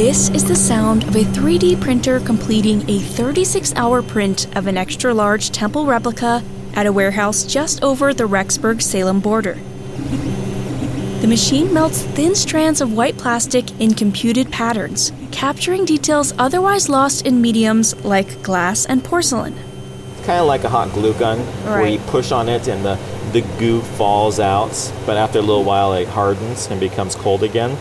This is the sound of a 3D printer completing a 36 hour print of an extra large temple replica at a warehouse just over the Rexburg Salem border. The machine melts thin strands of white plastic in computed patterns, capturing details otherwise lost in mediums like glass and porcelain. It's kind of like a hot glue gun where you push on it and the, the goo falls out, but after a little while it hardens and becomes cold again.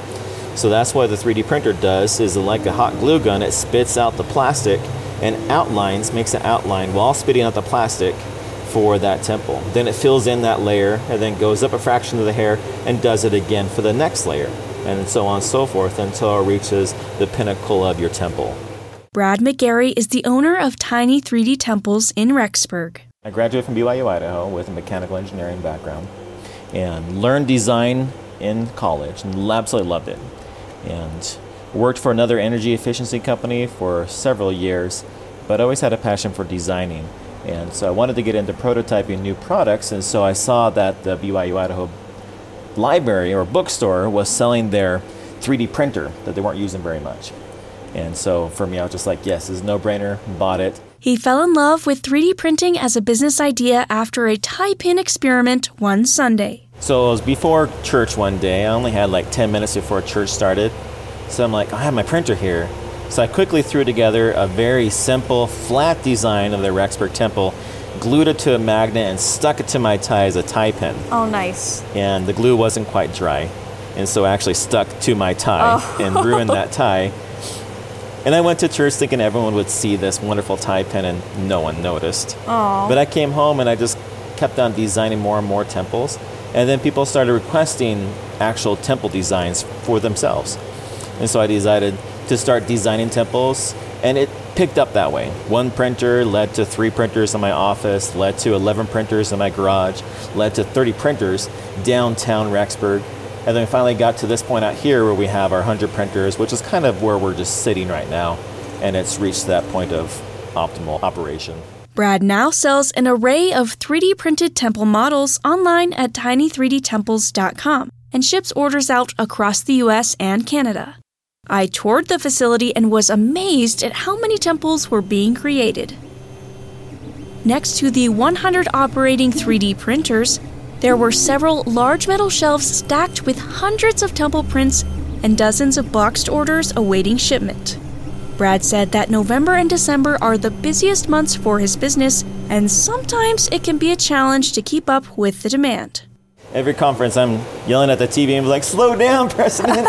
So that's what the 3D printer does is like a hot glue gun, it spits out the plastic and outlines, makes an outline while spitting out the plastic for that temple. Then it fills in that layer and then goes up a fraction of the hair and does it again for the next layer and so on and so forth until it reaches the pinnacle of your temple. Brad McGarry is the owner of Tiny 3D Temples in Rexburg. I graduated from BYU Idaho with a mechanical engineering background and learned design in college and absolutely loved it. And worked for another energy efficiency company for several years, but always had a passion for designing. And so I wanted to get into prototyping new products, and so I saw that the BYU Idaho library or bookstore was selling their 3D printer that they weren't using very much. And so for me, I was just like, yes, this is no brainer, bought it. He fell in love with 3D printing as a business idea after a type pin experiment one Sunday. So it was before church one day. I only had like 10 minutes before church started. So I'm like, I have my printer here. So I quickly threw together a very simple, flat design of the Rexburg Temple, glued it to a magnet, and stuck it to my tie as a tie pin. Oh, nice. And the glue wasn't quite dry. And so I actually stuck to my tie oh. and ruined that tie. And I went to church thinking everyone would see this wonderful tie pin, and no one noticed. But I came home and I just kept on designing more and more temples. And then people started requesting actual temple designs for themselves. And so I decided to start designing temples, and it picked up that way. One printer led to three printers in my office, led to 11 printers in my garage, led to 30 printers downtown Rexburg. And then we finally got to this point out here where we have our 100 printers, which is kind of where we're just sitting right now. And it's reached that point of optimal operation. Brad now sells an array of 3D printed temple models online at tiny3dtemples.com and ships orders out across the US and Canada. I toured the facility and was amazed at how many temples were being created. Next to the 100 operating 3D printers, there were several large metal shelves stacked with hundreds of temple prints and dozens of boxed orders awaiting shipment. Brad said that November and December are the busiest months for his business, and sometimes it can be a challenge to keep up with the demand. Every conference, I'm yelling at the TV and like, slow down, President.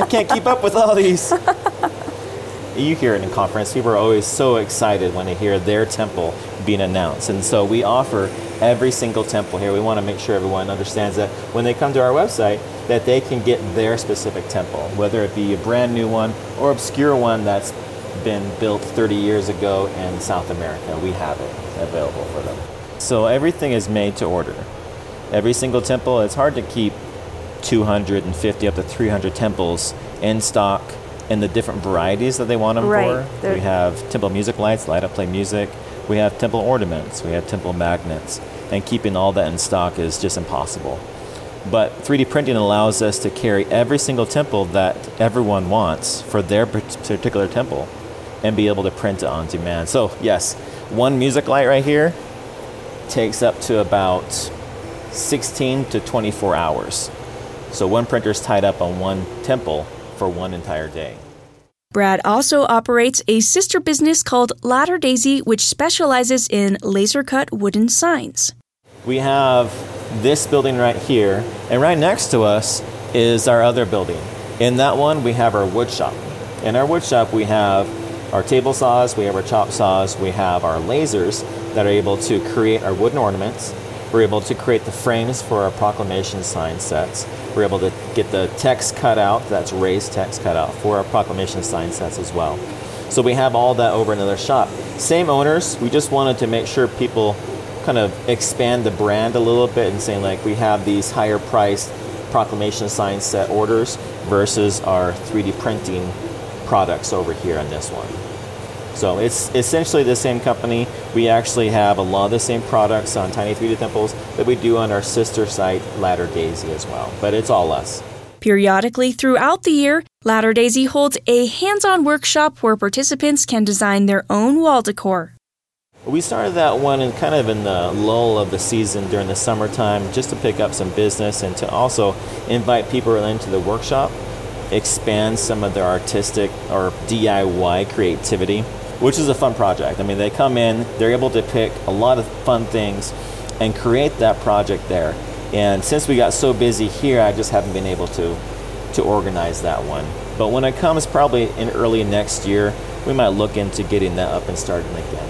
I can't keep up with all these. you hear it in conference. People are always so excited when they hear their temple being announced. And so we offer every single temple here. We want to make sure everyone understands that when they come to our website, that they can get their specific temple, whether it be a brand new one or obscure one that's been built 30 years ago in South America. We have it available for them. So everything is made to order. Every single temple, it's hard to keep 250 up to 300 temples in stock in the different varieties that they want them Right. for. They're- We have temple music lights, light up, play music. We have temple ornaments. We have temple magnets. And keeping all that in stock is just impossible. But 3D printing allows us to carry every single temple that everyone wants for their particular temple and be able to print it on demand. So, yes, one music light right here takes up to about 16 to 24 hours. So, one printer is tied up on one temple for one entire day. Brad also operates a sister business called Latter Daisy, which specializes in laser cut wooden signs. We have this building right here, and right next to us is our other building. In that one, we have our wood shop. In our wood shop, we have our table saws, we have our chop saws, we have our lasers that are able to create our wooden ornaments. We're able to create the frames for our proclamation sign sets. We're able to get the text cut out, that's raised text cut out, for our proclamation sign sets as well. So we have all that over another shop. Same owners, we just wanted to make sure people kind of expand the brand a little bit and saying like we have these higher priced proclamation sign set orders versus our 3D printing products over here on this one. So it's essentially the same company. We actually have a lot of the same products on Tiny 3D Temples that we do on our sister site Latter Daisy as well. But it's all us. Periodically throughout the year, Latter Daisy holds a hands on workshop where participants can design their own wall decor. We started that one in kind of in the lull of the season during the summertime just to pick up some business and to also invite people into the workshop, expand some of their artistic or DIY creativity, which is a fun project. I mean, they come in, they're able to pick a lot of fun things and create that project there. And since we got so busy here, I just haven't been able to to organize that one. But when it comes probably in early next year, we might look into getting that up and starting again.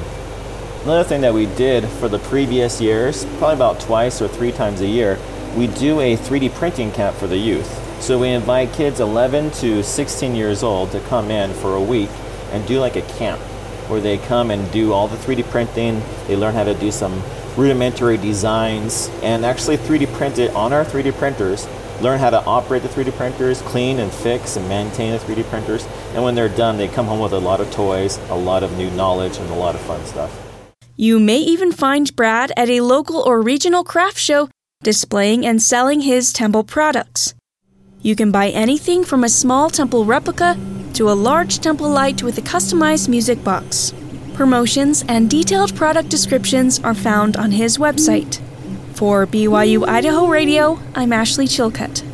Another thing that we did for the previous years, probably about twice or three times a year, we do a 3D printing camp for the youth. So we invite kids 11 to 16 years old to come in for a week and do like a camp where they come and do all the 3D printing. They learn how to do some rudimentary designs and actually 3D print it on our 3D printers. Learn how to operate the 3D printers, clean and fix and maintain the 3D printers. And when they're done, they come home with a lot of toys, a lot of new knowledge, and a lot of fun stuff. You may even find Brad at a local or regional craft show displaying and selling his temple products. You can buy anything from a small temple replica to a large temple light with a customized music box. Promotions and detailed product descriptions are found on his website. For BYU Idaho Radio, I'm Ashley Chilcutt.